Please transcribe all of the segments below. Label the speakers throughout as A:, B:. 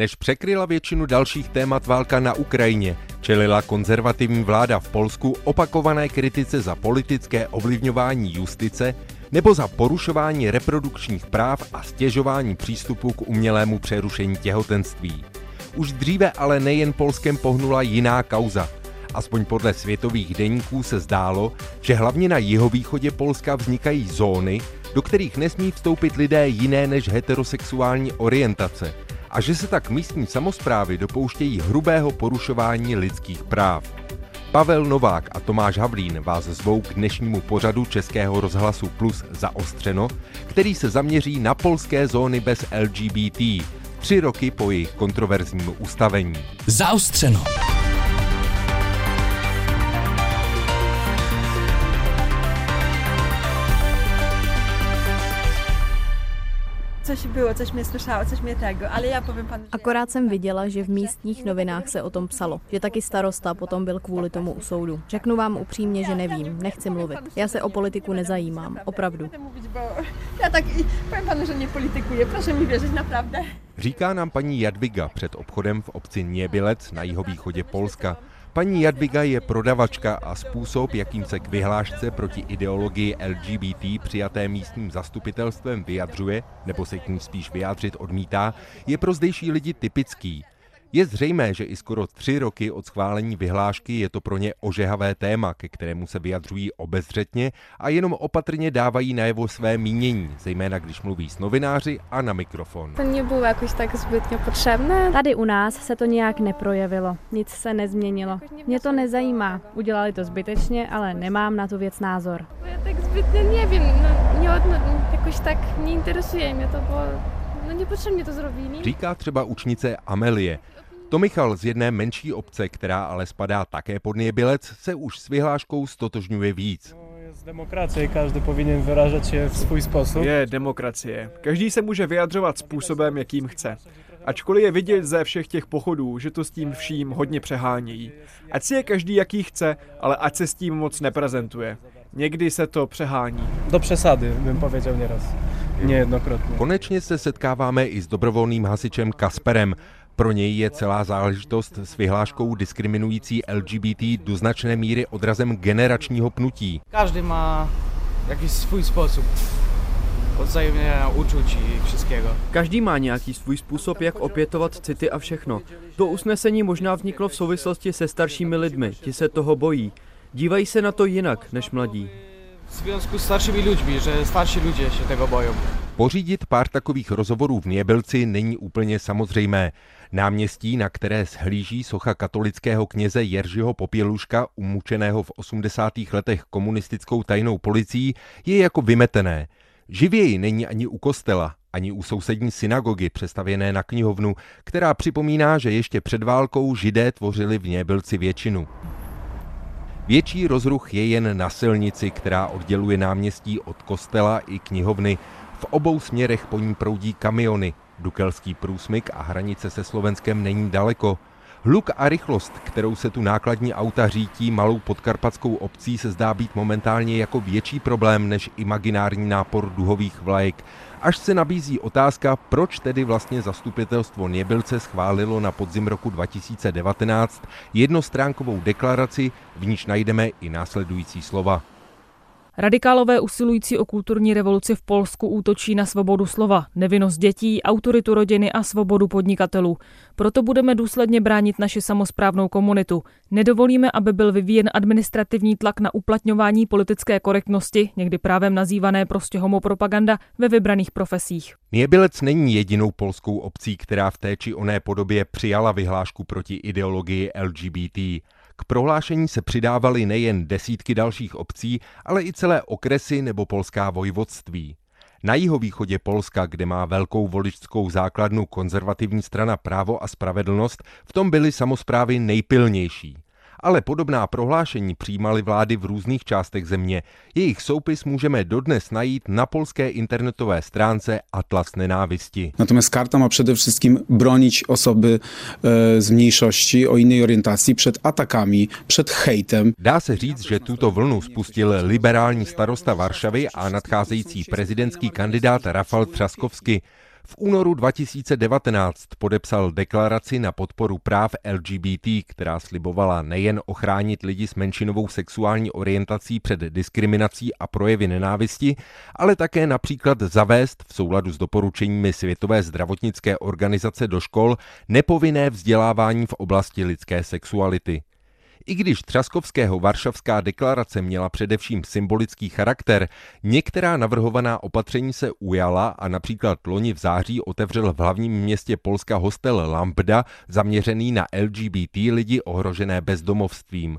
A: Než překryla většinu dalších témat válka na Ukrajině, čelila konzervativní vláda v Polsku opakované kritice za politické ovlivňování justice nebo za porušování reprodukčních práv a stěžování přístupu k umělému přerušení těhotenství. Už dříve ale nejen Polskem pohnula jiná kauza. Aspoň podle světových deníků se zdálo, že hlavně na jihovýchodě Polska vznikají zóny, do kterých nesmí vstoupit lidé jiné než heterosexuální orientace a že se tak místní samozprávy dopouštějí hrubého porušování lidských práv. Pavel Novák a Tomáš Havlín vás zvou k dnešnímu pořadu Českého rozhlasu Plus zaostřeno, který se zaměří na polské zóny bez LGBT, tři roky po jejich kontroverzním ustavení.
B: Zaostřeno.
C: Coś było, coś mnie słyszało, coś mnie tego, ale já povím panu,
D: Akorát jsem viděla, že v místních novinách se o tom psalo, že taky starosta potom byl kvůli tomu u soudu. Řeknu vám upřímně, že nevím, nechci mluvit. Já se o politiku nezajímám, opravdu.
C: Ja tak, powiem panu, że nie politykuję, proszę mi wierzyć, naprawdę.
A: Říká nám paní Jadviga před obchodem v obci Něbilec na jihovýchodě Polska. Paní Jadviga je prodavačka a způsob, jakým se k vyhlášce proti ideologii LGBT přijaté místním zastupitelstvem vyjadřuje, nebo se k ní spíš vyjádřit odmítá, je pro zdejší lidi typický. Je zřejmé, že i skoro tři roky od schválení vyhlášky je to pro ně ožehavé téma, ke kterému se vyjadřují obezřetně a jenom opatrně dávají najevo své mínění, zejména když mluví s novináři a na mikrofon.
E: To nebylo jakoś tak zbytně potřebné.
F: Tady u nás se to nějak neprojevilo, nic se nezměnilo. Mě to nezajímá, udělali to zbytečně, ale nemám na tu věc názor.
E: Ja tak zbytnio nie wiem, no, nie odno, jakoś tak nie interesuje mnie to, bo no niepotrzebnie to zrobili.
A: Říká třeba učnice Amelie. To Michal z jedné menší obce, která ale spadá také pod Něbilec, se už s vyhláškou stotožňuje víc.
G: Jest demokracja i każdy powinien wyrażać się w swój sposób.
H: Je demokracie. Každý se může vyjadřovat způsobem, jakým chce. Ačkoliv je vidět ze všech těch pochodů, že to s tím vším hodně přehánějí. Ať si je každý jaký chce, ale ať se s tím moc neprezentuje. Někdy se to přehání.
G: Do przesady, bym powiedział nieraz. Niejednokrotnie.
A: Konečně se setkáváme i s dobrovolným hasičem Kasperem. Pro něj je celá záležitost s vyhláškou diskriminující LGBT do značné míry odrazem generačního pnutí.
I: Każdy ma jakiś swój sposób odzajemniania uczuć i wszystkiego.
J: Každý má nějaký svůj způsob, jak opětovat city a všechno. To usnesení možná vzniklo v souvislosti se staršími lidmi, ti se toho bojí. Dívají se na to jinak než mladí.
I: W związku z starszymi ludźmi, że starsi ludzie się tego boją.
A: Pořídit pár takových rozhovorů v Něbelci není úplně samozřejmé. Náměstí, na které shlíží socha katolického kněze Jeržiho Popěluška, umučeného v 80. letech komunistickou tajnou policií, je jako vymetené. Živěji není ani u kostela, ani u sousední synagogy přestavěné na knihovnu, která připomíná, že ještě před válkou židé tvořili v Něbelci většinu. Větší rozruch je jen na silnici, která odděluje náměstí od kostela i knihovny. V obou směrech po ní proudí kamiony. Dukelský průsmyk a hranice se Slovenskem není daleko. Hluk a rychlost, kterou se tu nákladní auta řítí malou podkarpatskou obcí, se zdá být momentálně jako větší problém než imaginární nápor duhových vlajek. Až se nabízí otázka, proč tedy vlastně zastupitelstvo Něbilce schválilo na podzim roku 2019 jednostránkovou deklaraci, v níž najdeme i následující slova.
K: Radikálové usilující o kulturní revoluci v Polsku útočí na svobodu slova, nevinnost dětí, autoritu rodiny a svobodu podnikatelů. Proto budeme důsledně bránit naši samozprávnou komunitu. Nedovolíme, aby byl vyvíjen administrativní tlak na uplatňování politické korektnosti, někdy právem nazývané prostě homopropaganda, ve vybraných profesích.
A: Něbilec není jedinou polskou obcí, která v té či oné podobě přijala vyhlášku proti ideologii LGBT. K prohlášení se přidávaly nejen desítky dalších obcí, ale i celé okresy nebo polská vojvodství. Na jihovýchodě Polska, kde má velkou voličskou základnu konzervativní strana Právo a spravedlnost, v tom byly samozprávy nejpilnější. Ale podobná prohlášení přijímaly vlády v různých částech země. Jejich soupis můžeme dodnes najít na polské internetové stránce Atlas Nenávisti.
L: Natomiast karta ma przede wszystkim bronić osoby e, z mniejszości o innej orientacji przed atakami, przed hejtem.
A: Dá se říct, že tuto vlnu spustil liberální starosta Varšavy a nadcházející prezidentský kandidát Rafal Třaskovsky. V únoru 2019 podepsal deklaraci na podporu práv LGBT, která slibovala nejen ochránit lidi s menšinovou sexuální orientací před diskriminací a projevy nenávisti, ale také například zavést v souladu s doporučeními Světové zdravotnické organizace do škol nepovinné vzdělávání v oblasti lidské sexuality. I když Třaskovského Varšavská deklarace měla především symbolický charakter, některá navrhovaná opatření se ujala a například loni v září otevřel v hlavním městě Polska hostel Lambda zaměřený na LGBT lidi ohrožené bezdomovstvím.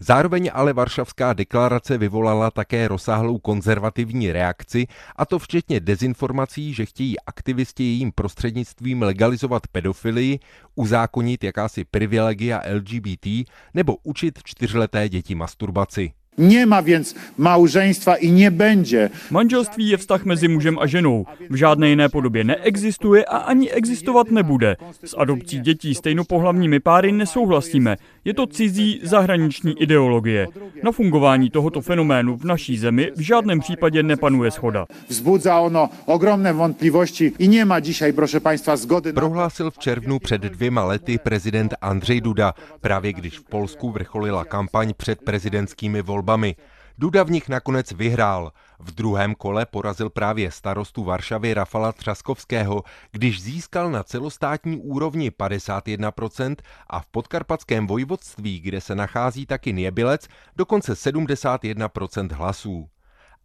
A: Zároveň ale Varšavská deklarace vyvolala také rozsáhlou konzervativní reakci, a to včetně dezinformací, že chtějí aktivisti jejím prostřednictvím legalizovat pedofilii, uzákonit jakási privilegia LGBT nebo učit čtyřleté děti masturbaci.
B: Nie ma więc małżeństwa i nie będzie.
M: Manželství je vztah mezi mužem a ženou. V žádné jiné podobě neexistuje a ani existovat nebude. S adopcí dětí stejnopohlavními páry nesouhlasíme. Je to cizí zahraniční ideologie. Na fungování tohoto fenoménu v naší zemi v žádném případě nepanuje schoda.
B: Vzbudza ono ogromné wątpliwości i nie ma dzisiaj, proszę państwa, zgody.
A: Prohlásil v červnu před dvěma lety prezident Andřej Duda, právě když v Polsku vrcholila kampaň před prezidentskými volbami. Duda v nich nakonec vyhrál. V druhém kole porazil právě starostu Varšavy Rafala Třaskovského, když získal na celostátní úrovni 51% a v podkarpatském vojvodství, kde se nachází taky Něbilec, dokonce 71% hlasů.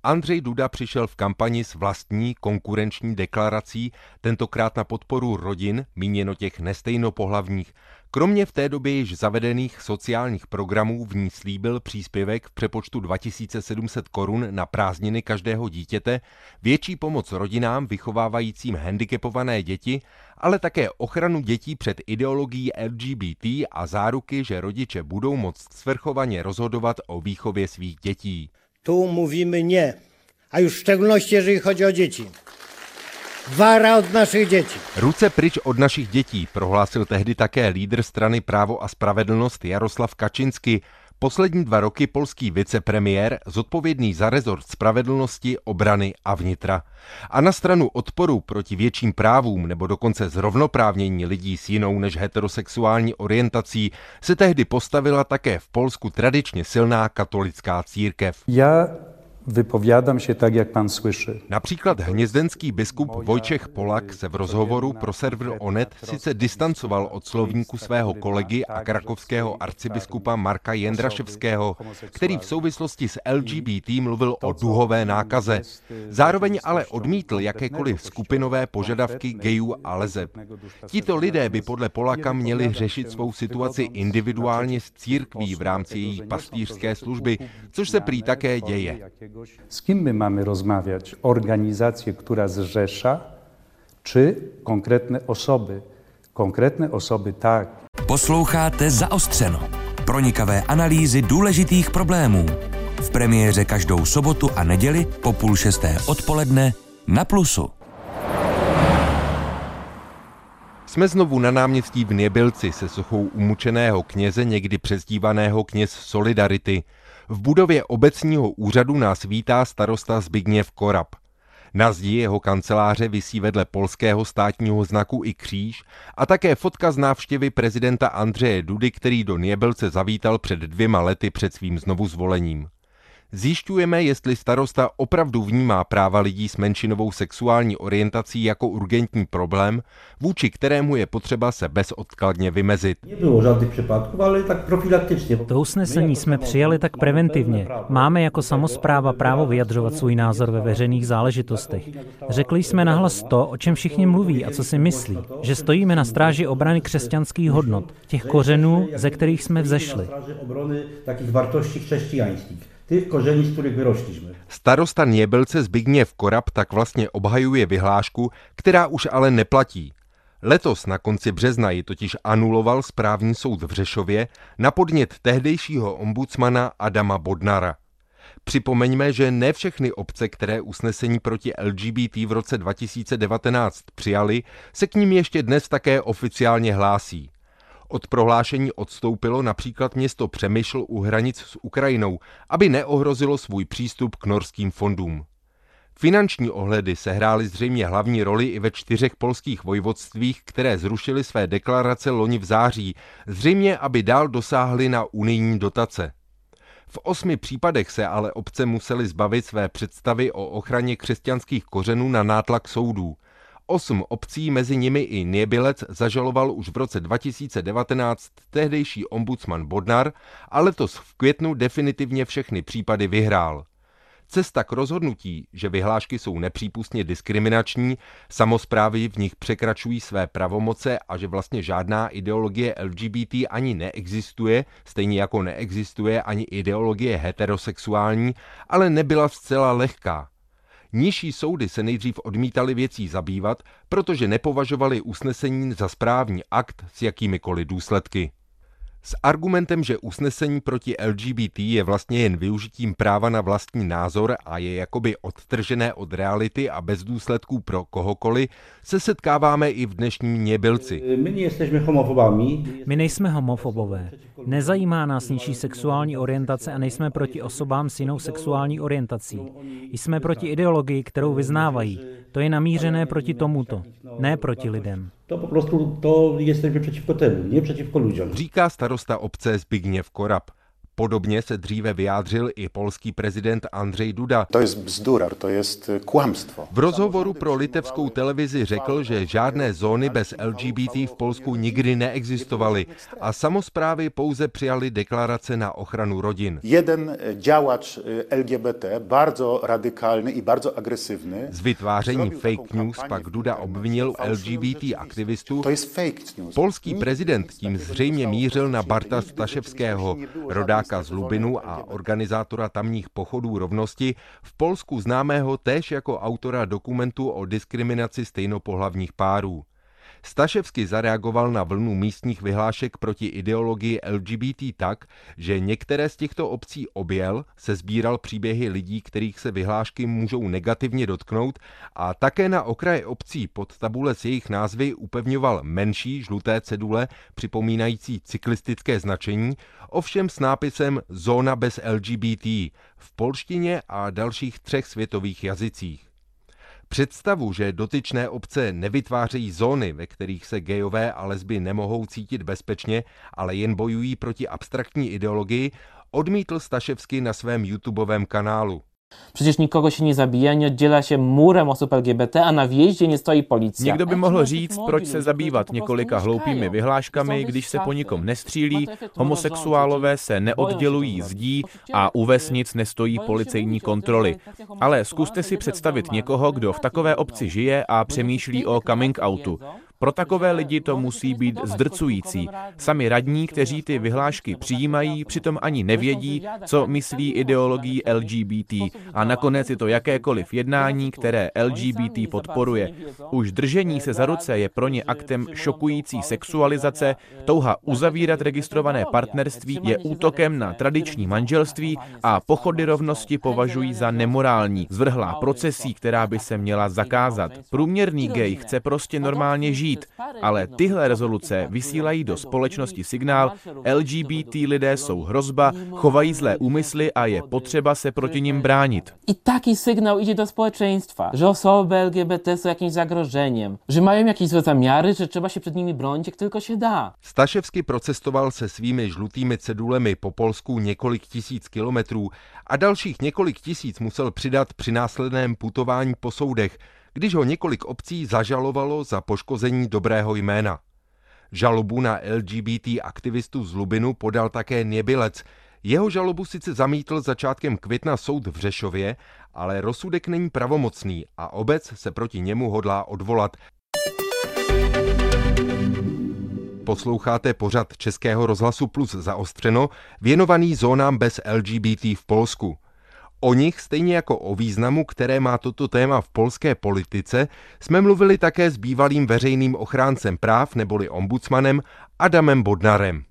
A: Andřej Duda přišel v kampani s vlastní konkurenční deklarací, tentokrát na podporu rodin, míněno těch nestejnopohlavních. Kromě v té době již zavedených sociálních programů v ní slíbil příspěvek v přepočtu 2700 korun na prázdniny každého dítěte, větší pomoc rodinám vychovávajícím handicapované děti, ale také ochranu dětí před ideologií LGBT a záruky, že rodiče budou moct svrchovaně rozhodovat o výchově svých dětí.
N: Tu mówimy nie, a już w szczególności jeżeli chodzi o dzieci. Vara od našich dětí.
A: Ruce pryč od našich dětí, prohlásil tehdy také lídr strany Právo a spravedlnost Jaroslav Kačinsky. Poslední dva roky polský vicepremiér, zodpovědný za rezort spravedlnosti, obrany a vnitra. A na stranu odporu proti větším právům nebo dokonce zrovnoprávnění lidí s jinou než heterosexuální orientací se tehdy postavila také v Polsku tradičně silná katolická církev.
O: Já Vypovídám se tak, jak pan slyší.
A: Například hnězdenský biskup Vojčech Polak se v rozhovoru pro server Onet sice distancoval od slovníku svého kolegy a krakovského arcibiskupa Marka Jendraševského, který v souvislosti s LGBT mluvil o duhové nákaze. Zároveň ale odmítl jakékoliv skupinové požadavky gejů a lezeb. Tito lidé by podle Polaka měli řešit svou situaci individuálně s církví v rámci její pastýřské služby, což se prý také děje.
O: Z kim my mamy rozmawiać? Organizację, która zrzesza, czy konkretne osoby? Konkretne osoby tak.
P: Posloucháte Zaostřeno. Pronikavé analýzy důležitých problémů. V premiéře každou sobotu a neděli po půl šesté odpoledne na Plusu.
A: Jsme znovu na náměstí v Něbilci se sochou umučeného kněze, někdy přezdívaného kněz Solidarity. V budově obecního úřadu nás vítá starosta Zbigněv Korab. Na zdi jeho kanceláře visí vedle polského státního znaku i kříž a také fotka z návštěvy prezidenta Andřeje Dudy, který do Něbelce zavítal před dvěma lety před svým znovu zvolením. Zjišťujeme, jestli starosta opravdu vnímá práva lidí s menšinovou sexuální orientací jako urgentní problém, vůči kterému je potřeba se bezodkladně vymezit.
Q: Nebylo žádných ale tak.
R: To usnesení jsme přijali tak preventivně. Máme jako samozpráva právo vyjadřovat svůj názor ve veřejných záležitostech. Řekli jsme nahlas to, o čem všichni mluví a co si myslí, že stojíme na stráži obrany křesťanských hodnot, těch kořenů, ze kterých jsme vzešli.
Q: Těch koření, z kterých vyroštliśmy.
A: Starosta Něbelce Zbigněv Korab tak vlastně obhajuje vyhlášku, která už ale neplatí. Letos na konci března ji totiž anuloval správní soud v Řešově na podnět tehdejšího ombudsmana Adama Bodnara. Připomeňme, že ne všechny obce, které usnesení proti LGBT v roce 2019 přijali, se k ním ještě dnes také oficiálně hlásí. Od prohlášení odstoupilo například město Přemysl u hranic s Ukrajinou, aby neohrozilo svůj přístup k norským fondům. Finanční ohledy sehrály zřejmě hlavní roli i ve čtyřech polských vojvodstvích, které zrušily své deklarace loni v září, zřejmě aby dál dosáhly na unijní dotace. V osmi případech se ale obce musely zbavit své představy o ochraně křesťanských kořenů na nátlak soudů. Osm obcí, mezi nimi i Niebilec, zažaloval už v roce 2019 tehdejší ombudsman Bodnar a letos v květnu definitivně všechny případy vyhrál. Cesta k rozhodnutí, že vyhlášky jsou nepřípustně diskriminační, samozprávy v nich překračují své pravomoce a že vlastně žádná ideologie LGBT ani neexistuje, stejně jako neexistuje ani ideologie heterosexuální, ale nebyla zcela lehká. Nižší soudy se nejdřív odmítali věcí zabývat, protože nepovažovali usnesení za správní akt s jakýmikoliv důsledky. S argumentem, že usnesení proti LGBT je vlastně jen využitím práva na vlastní názor a je jakoby odtržené od reality a bez důsledků pro kohokoliv, se setkáváme i v dnešním Něbilci.
Q: My nejsme homofobami.
R: My nejsme homofobové. Nezajímá nás nižší sexuální orientace a nejsme proti osobám s jinou sexuální orientací. Jsme proti ideologii, kterou vyznávají. To je namířené proti tomuto, ne proti lidem.
Q: To po prostu to jesteśmy przeciwko temu, nie przeciwko ludziom.
A: Říká starosta obce Zbigniew Korab. Podobně se dříve vyjádřil i polský prezident Andřej Duda.
S: To je bzdura, to je kłamstwo.
A: V rozhovoru pro litevskou televizi řekl, že žádné zóny bez LGBT v Polsku nikdy neexistovaly a samozprávy pouze přijali deklarace na ochranu rodin.
S: Jeden działacz LGBT, bardzo radykalny i bardzo agresywny.
A: Z vytváření fake news pak Duda obvinil LGBT aktivistů.
S: To je fake news.
A: Polský prezident tím zřejmě mířil na Barta Staševského, rodáka z Lubinu a organizátora tamních pochodů rovnosti, v Polsku známého též jako autora dokumentu o diskriminaci stejnopohlavních párů. Staševsky zareagoval na vlnu místních vyhlášek proti ideologii LGBT tak, že některé z těchto obcí objel, se sbíral příběhy lidí, kterých se vyhlášky můžou negativně dotknout a také na okraje obcí pod tabule s jejich názvy upevňoval menší žluté cedule připomínající cyklistické značení, ovšem s nápisem Zóna bez LGBT v polštině a dalších třech světových jazycích. Představu, že dotyčné obce nevytvářejí zóny, ve kterých se gejové a lesby nemohou cítit bezpečně, ale jen bojují proti abstraktní ideologii, odmítl Staševsky na svém YouTubeovém kanálu.
T: Przecież nikogo się nie zabija, nie oddziela się murem osób LGBT, a na wjeździe nie stoi policja.
U: Někdo by mohl říct, proč se zabývat několika hloupými vyhláškami, když se po nikom nestřílí, homosexuálové se neoddělují zdí a u vesnic nestojí policejní kontroly. Ale zkuste si představit někoho, kdo v takové obci žije a přemýšlí o coming outu. Pro takové lidi to musí být zdrcující. Sami radní, kteří ty vyhlášky přijímají, přitom ani nevědí, co myslí ideologií LGBT. A nakonec je to jakékoliv jednání, které LGBT podporuje. Už držení se za ruce je pro ně aktem šokující sexualizace, touha uzavírat registrované partnerství je útokem na tradiční manželství a pochody rovnosti považují za nemorální, zvrhlá procesí, která by se měla zakázat. Průměrný gay chce prostě normálně žít žít, ale tyhle rezoluce vysílají do společnosti signál, LGBT lidé jsou hrozba, chovají zlé úmysly a je potřeba se proti nim bránit.
T: I taki sygnał idzie do społeczeństwa, że osoby LGBT są jakimś zagrożeniem, że mają jakieś złe zamiary, że trzeba się przed nimi bronić, jak tylko się da.
A: Staševsky procestoval se svými žlutými cedulemi po Polsku několik tisíc kilometrů a dalších několik tisíc musel přidat při následném putování po soudech, když ho několik obcí zažalovalo za poškození dobrého jména. Žalobu na LGBT aktivistu z Lubinu podal také Něbilec. Jeho žalobu sice zamítl začátkem května soud v Řešově, ale rozsudek není pravomocný a obec se proti němu hodlá odvolat. Posloucháte pořad Českého rozhlasu Plus zaostřeno, věnovaný zónám bez LGBT v Polsku. O nich, stejně jako o významu, které má toto téma v polské politice, jsme mluvili také s bývalým veřejným ochráncem práv neboli ombudsmanem Adamem Bodnarem.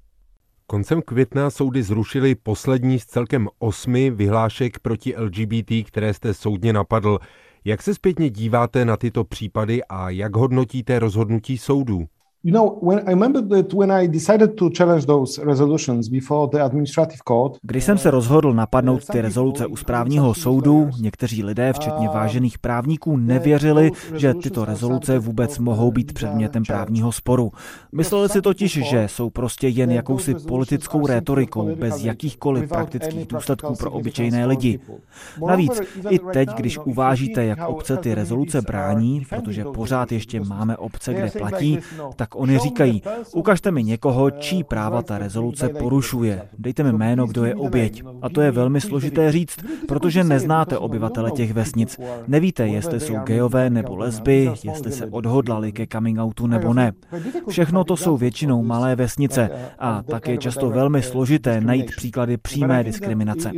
A: Koncem května soudy zrušily poslední z celkem osmi vyhlášek proti LGBT, které jste soudně napadl. Jak se zpětně díváte na tyto případy a jak hodnotíte rozhodnutí soudů?
V: You know, when I remember that when I decided to challenge those resolutions before the administrative court.
W: Když jsem se rozhodl napadnout ty rezoluce u správního soudu, někteří lidé, včetně vážených právníků, nevěřili, že tyto rezoluce vůbec mohou být předmětem právního sporu. Mysleli si totiž, že jsou prostě jen jakousi politickou rétorikou bez jakýchkoliv praktických důsledků pro obyčejné lidi. Navíc i teď, když uvážíte, jak obce ty rezoluce brání, protože pořád ještě máme obce, kde platí, tak oni říkají, ukažte mi někoho, čí práva ta rezoluce porušuje. Dejte mi jméno, kdo je oběť. A to je velmi složité říct, protože neznáte obyvatele těch vesnic. Nevíte, jestli jsou gejové nebo lesby, jestli se odhodlali ke coming outu nebo ne. Všechno to jsou většinou malé vesnice a tak je často velmi složité najít příklady přímé diskriminace.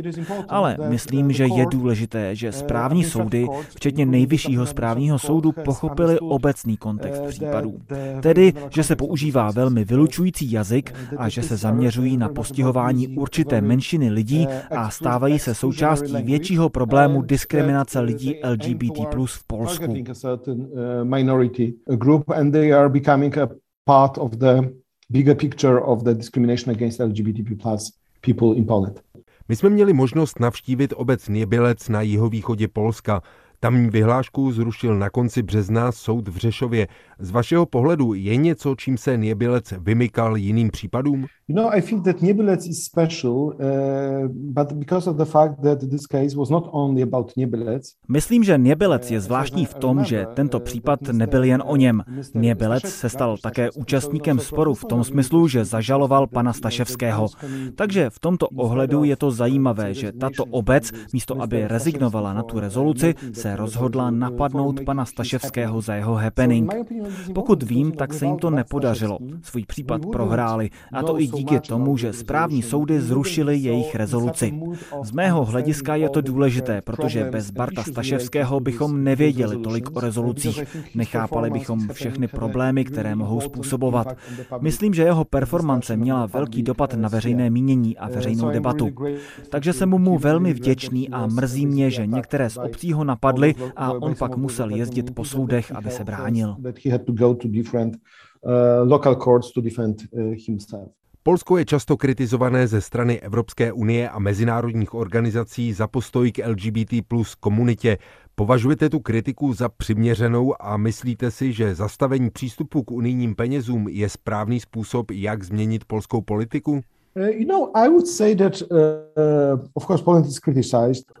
W: Ale myslím, že je důležité, že správní soudy, včetně nejvyššího správního soudu, pochopili obecný kontext případů. Tedy, že se používá velmi vylučující jazyk a že se zaměřují na postihování určité menšiny lidí a stávají se součástí většího problému diskriminace lidí LGBT plus v Polsku.
V: part of the bigger picture of the discrimination against LGBTQ plus people in Poland.
A: My jsme měli možnost navštívit obec Něbělec na jihovýchodě Polska. Tamní vyhlášku zrušil na konci března soud v Řešově. Z vašeho pohledu je něco, čím se Něbělec vymykal jiným případům?
V: You know, I feel that Nebelec is special, uh, but because of the fact that this case was not only about Nebelec.
W: Myslím, že Něbelec je zvláštní v tom, že tento případ nebyl jen o něm. Něbelec se stal také účastníkem sporu v tom smyslu, že zažaloval pana Staševského. Takže v tomto ohledu je to zajímavé, že tato obec, místo aby rezignovala na tu rezoluci, se rozhodla napadnout pana Staševského za jeho happening. Pokud vím, tak se jim to nepodařilo. Svůj případ prohráli, a to i díky tomu, že správní soudy zrušily jejich rezoluci. Z mého hlediska je to důležité, protože bez Barta Staševského bychom nevěděli tolik o rezolucích, nechápali bychom všechny problémy, které mohou způsobovat. Myslím, že jeho performance měla velký dopad na veřejné mínění a veřejnou debatu. Takže jsem mu velmi vděčný a mrzí mě, že některé z obcí ho napadly a on pak musel jezdit po soudech, aby se bránil.
A: Polsko je často kritizované ze strany Evropské unie a mezinárodních organizací za postoj k LGBT plus komunitě. Považujete tu kritiku za přiměřenou a myslíte si, že zastavení přístupu k unijním penězům je správný způsob, jak změnit polskou politiku?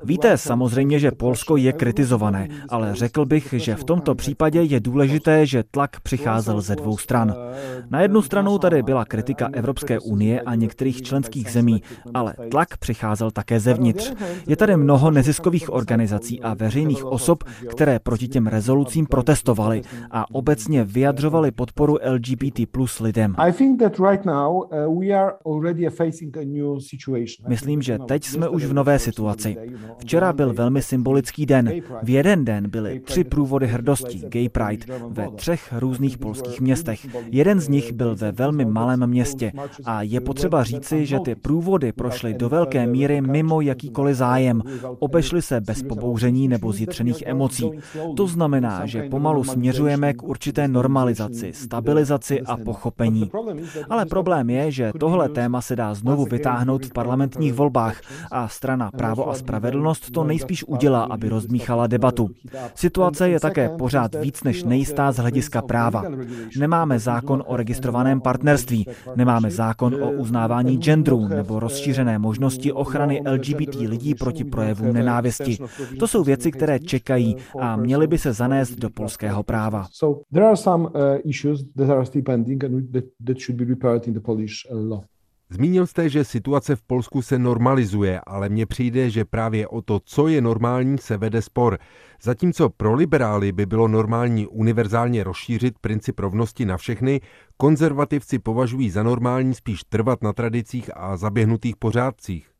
W: Víte, samozřejmě, že Polsko je kritizované, ale řekl bych, že v tomto případě je důležité, že tlak přicházel ze dvou stran. Na jednu stranu tady byla kritika Evropské unie a některých členských zemí, ale tlak přicházel také zevnitř. Je tady mnoho neziskových organizací a veřejných osob, které proti těm rezolucím protestovaly a obecně vyjadřovali podporu LGBT plus lidem. Myslím, že teď jsme už v nové situaci. Včera byl velmi symbolický den. V jeden den byly tři průvody hrdosti, Gay Pride, ve třech různých polských městech. Jeden z nich byl ve velmi malém městě a je potřeba říci, že ty průvody prošly do velké míry mimo jakýkoliv zájem. Obešly se bez pobouření nebo zjitřených emocí. To znamená, že pomalu směřujeme k určité normalizaci, stabilizaci a pochopení. Ale problém je, že tohle téma se dá znovu vytáhnout v parlamentních volbách a strana Právo a spravedlnost to nejspíš udělá, aby rozdmíchala debatu. Situace je také pořád víc než nejistá z hlediska práva. Nemáme zákon o registrovaném partnerství, nemáme zákon o uznávání genderů nebo rozšířené možnosti ochrany LGBT lidí proti projevům nenávisti. To jsou věci, které čekají a měly by se zanést do polského práva.
A: Zmínil jste, že situace v Polsku se normalizuje, ale mně přijde, že právě o to, co je normální, se vede spor. Zatímco pro liberály by bylo normální univerzálně rozšířit princip rovnosti na všechny, konzervativci považují za normální spíš trvat na tradicích a zaběhnutých pořádcích.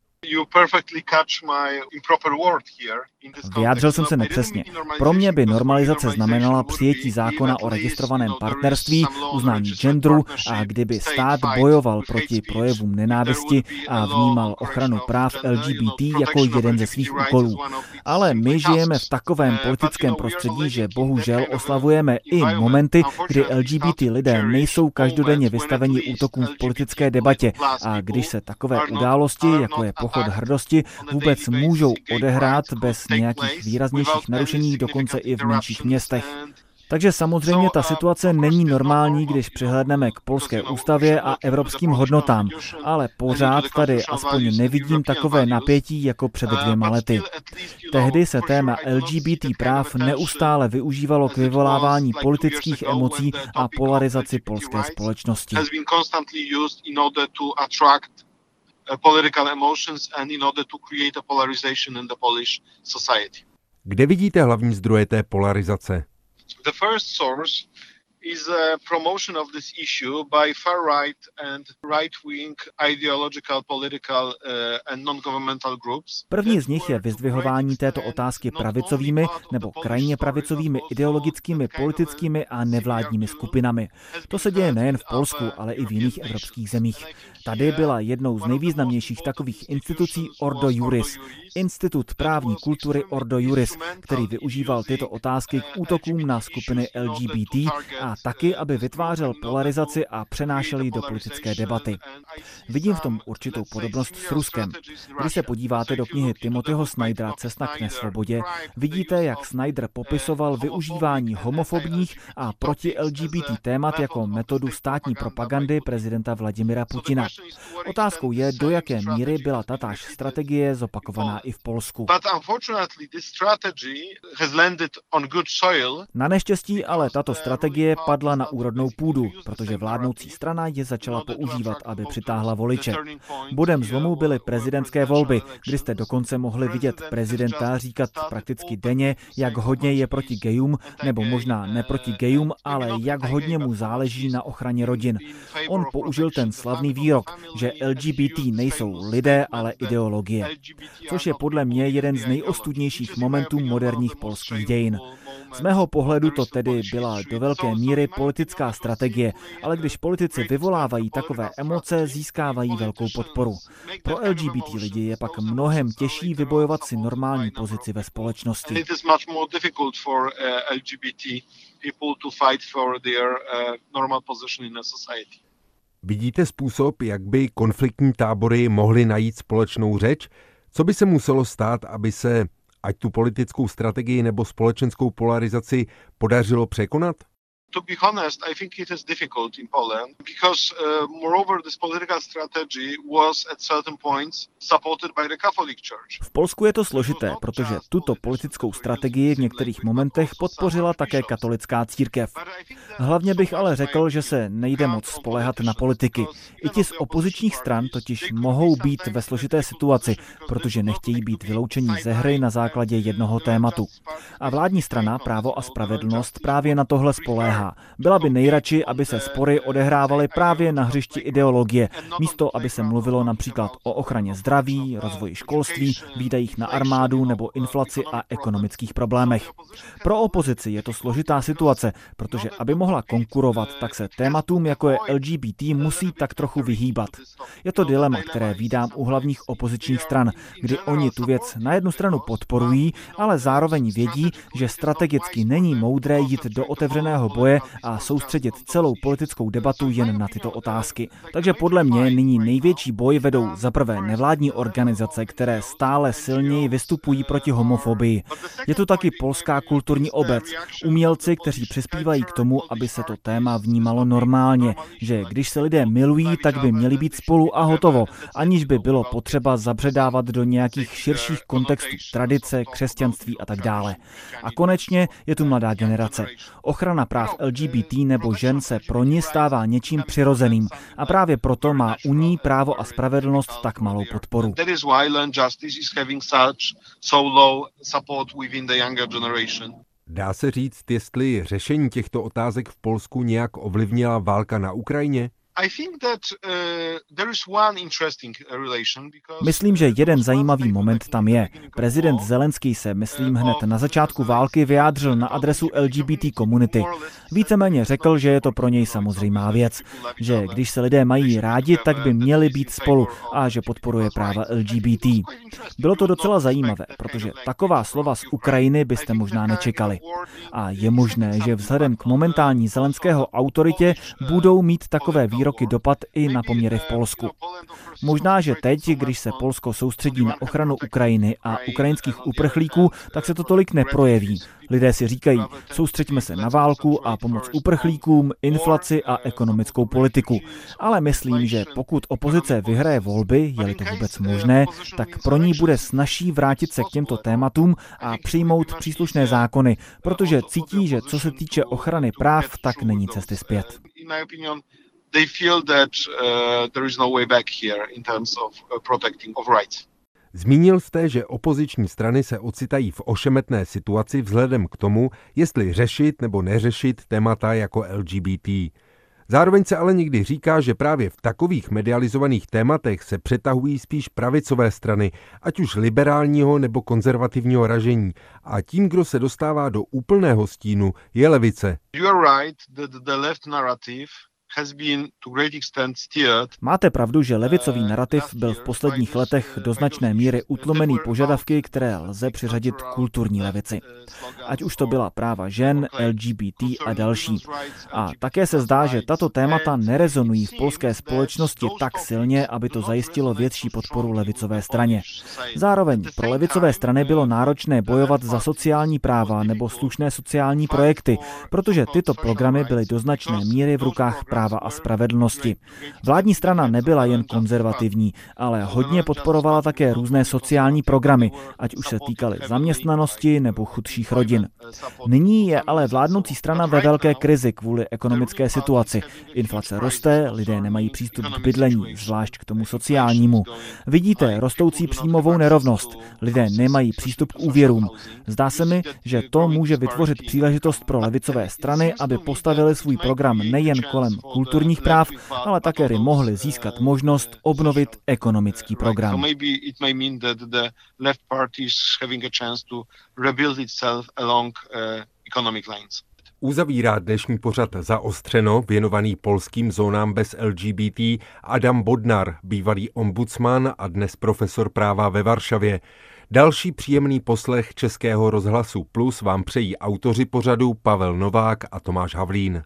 W: Vyjádřil jsem se nepřesně. Pro mě by normalizace znamenala přijetí zákona o registrovaném partnerství, uznání genderu a kdyby stát bojoval proti projevům nenávisti a vnímal ochranu práv LGBT jako jeden ze svých úkolů. Ale my žijeme v takovém politickém prostředí, že bohužel oslavujeme i momenty, kdy LGBT lidé nejsou každodenně vystaveni útokům v politické debatě. a když se takové události, jako je pochod hrdosti, vůbec můžou odehrát bez nějakých výraznějších narušení, dokonce i v menších městech. Takže samozřejmě ta situace není normální, když přihledneme k polské ústavě a evropským hodnotám, ale pořád tady aspoň nevidím takové napětí jako před dvěma lety. Tehdy se téma LGBT práv neustále využívalo k vyvolávání politických emocí a polarizaci polské společnosti.
A: Kde vidíte hlavní zdroje té polarizace?
X: The first source is a promotion of this issue by far-right and right-wing ideological, political uh, and non-governmental groups.
W: První z nich je vyzdvihování této otázky pravicovými nebo krajně pravicovými ideologickými, politickými a nevládními skupinami. To se děje nejen v Polsku, ale i v jiných evropských zemích. Tady byla jednou z nejvýznamnějších takových institucí Ordo Juris, Institut právní kultury Ordo Juris, který využíval tyto otázky k útokům na skupiny LGBT a taky, aby vytvářel polarizaci a přenášel ji do politické debaty. Vidím v tom určitou podobnost s Ruskem. Když se podíváte do knihy Timothyho Snydera Cesta k nesvobodě, vidíte, jak Snyder popisoval využívání homofobních a proti LGBT témat jako metodu státní propagandy prezidenta Vladimira Putina. Otázkou je, do jaké míry byla tatáž strategie zopakovaná i v Polsku. Na neštěstí ale tato strategie padla na úrodnou půdu, protože vládnoucí strana je začala používat, aby přitáhla voliče. Bodem zlomu byly prezidentské volby, kdy jste dokonce mohli vidět prezidenta říkat prakticky denně, jak hodně je proti gejům, nebo možná ne proti gejům, ale jak hodně mu záleží na ochraně rodin. On použil ten slavný výrok, že LGBT nejsou lidé, ale ideologie, což je podle mě jeden z nejostudnějších momentů moderních polských dějin. Z mého pohledu to tedy byla do velké míry politická strategie, ale když politici vyvolávají takové emoce, získávají velkou podporu. Pro LGBT lidi je pak mnohem těžší vybojovat si normální pozici ve společnosti.
A: Vidíte způsob, jak by konfliktní tábory mohly najít společnou řeč? Co by se muselo stát, aby se ať tu politickou strategii nebo společenskou polarizaci podařilo překonat?
X: To be honest, I think it is difficult in Poland because, uh, moreover, this political strategy was at certain points supported by the Catholic Church.
W: V Polsku je to složité, protože tuto politickou strategii v některých momentech podpořila také katolická církev. Hlavně bych ale řekl, že se nejde moc spolehat na politiky. I ti z opozičních stran totiž mohou být ve složité situaci, protože nechtějí být vyloučení ze hry na základě jednoho tématu. A vládní strana Právo a spravedlnost právě na tohle spoléhá nepomáhá. Byla by nejradši, aby se spory odehrávaly právě na hřišti ideologie, místo aby se mluvilo například o ochraně zdraví, rozvoji školství, výdajích na armádu nebo inflaci a ekonomických problémech. Pro opozici je to složitá situace, protože aby mohla konkurovat, tak se tématům jako je LGBT musí tak trochu vyhýbat. Je to dilema, které výdám u hlavních opozičních stran, kdy oni tu věc na jednu stranu podporují, ale zároveň vědí, že strategicky není moudré jít do otevřeného boje boje a soustředit celou politickou debatu jen na tyto otázky. Takže podle mě nyní největší boj vedou za prvé nevládní organizace, které stále silněji vystupují proti homofobii. Je to taky polská kulturní obec, umělci, kteří přispívají k tomu, aby se to téma vnímalo normálně, že když se lidé milují, tak by měli být spolu a hotovo, aniž by bylo potřeba zabředávat do nějakých širších kontextů tradice, křesťanství a tak dále. A konečně je tu mladá generace. Ochrana práv LGBT nebo žen se pro ní stává něčím přirozeným a právě proto má u ní právo a spravedlnost tak malou podporu.
A: Dá se říct, jestli řešení těchto otázek v Polsku nějak ovlivnila válka na Ukrajině?
W: Myslím, že jeden zajímavý moment tam je. Prezident Zelenský se, myslím, hned na začátku války vyjádřil na adresu LGBT komunity. Víceméně řekl, že je to pro něj samozřejmá věc, že když se lidé mají rádi, tak by měli být spolu a že podporuje práva LGBT. Bylo to docela zajímavé, protože taková slova z Ukrajiny byste možná nečekali. A je možné, že vzhledem k momentální zelenského autoritě budou mít takové výroky dopad i na poměry v Polsku. Možná, že teď, když se Polsko soustředí na ochranu Ukrajiny a ukrajinských uprchlíků, tak se to tolik neprojeví. Lidé si říkají, soustřeďme se na válku a pomoc uprchlíkům, inflaci a ekonomickou politiku. Ale myslím, že pokud opozice vyhraje volby, je-li to vůbec možné, tak pro ní bude snažší vrátit se k těmto tématům a přijmout příslušné zákony, protože cítí, že co se týče ochrany práv, tak není cesty zpět they feel that uh, there is no way back here in terms of uh, protecting of rights.
X: Zmínil jste, že opoziční strany se ocitají v ošemetné situaci vzhledem k tomu, jestli řešit nebo neřešit témata jako LGBT. Zároveň se ale někdy říká, že právě v takových medializovaných tématech se přetahují spíš pravicové strany, ať už liberálního nebo konzervativního ražení. A tím, kdo se dostává do úplného stínu, je levice. You are right that the left narrative Máte pravdu, že levicový narrativ byl v posledních letech do značné míry utlomený požadavky, které lze přiřadit kulturní levici. Ať už to byla práva žen, LGBT a další. A také se zdá, že tato témata nerezonují v polské společnosti tak silně, aby to zajistilo větší podporu levicové straně. Zároveň pro levicové strany bylo náročné bojovat za sociální práva nebo slušné sociální projekty, protože tyto programy byly do značné míry v rukách práva a spravedlnosti. Vládní strana nebyla jen konzervativní, ale hodně podporovala také různé sociální programy, ať už se týkaly zaměstnanosti nebo chudších rodin. Nyní je ale vládnoucí strana ve velké krizi kvůli ekonomické situaci. Inflace roste, lidé nemají přístup k bydlení, zvlášť k tomu sociálnímu. Vidíte rostoucí příjmovou nerovnost. Lidé nemají přístup k úvěrům. Zdá se mi, že to může vytvořit příležitost pro levicové strany, aby postavili svůj program nejen kolem kulturních práv, ale také by mohli získat možnost obnovit ekonomický program. Uzavírá dnešní pořad zaostřeno věnovaný polským zónám bez LGBT Adam Bodnar, bývalý ombudsman a dnes profesor práva ve Varšavě. Další příjemný poslech Českého rozhlasu Plus vám přejí autoři pořadu Pavel Novák a Tomáš Havlín.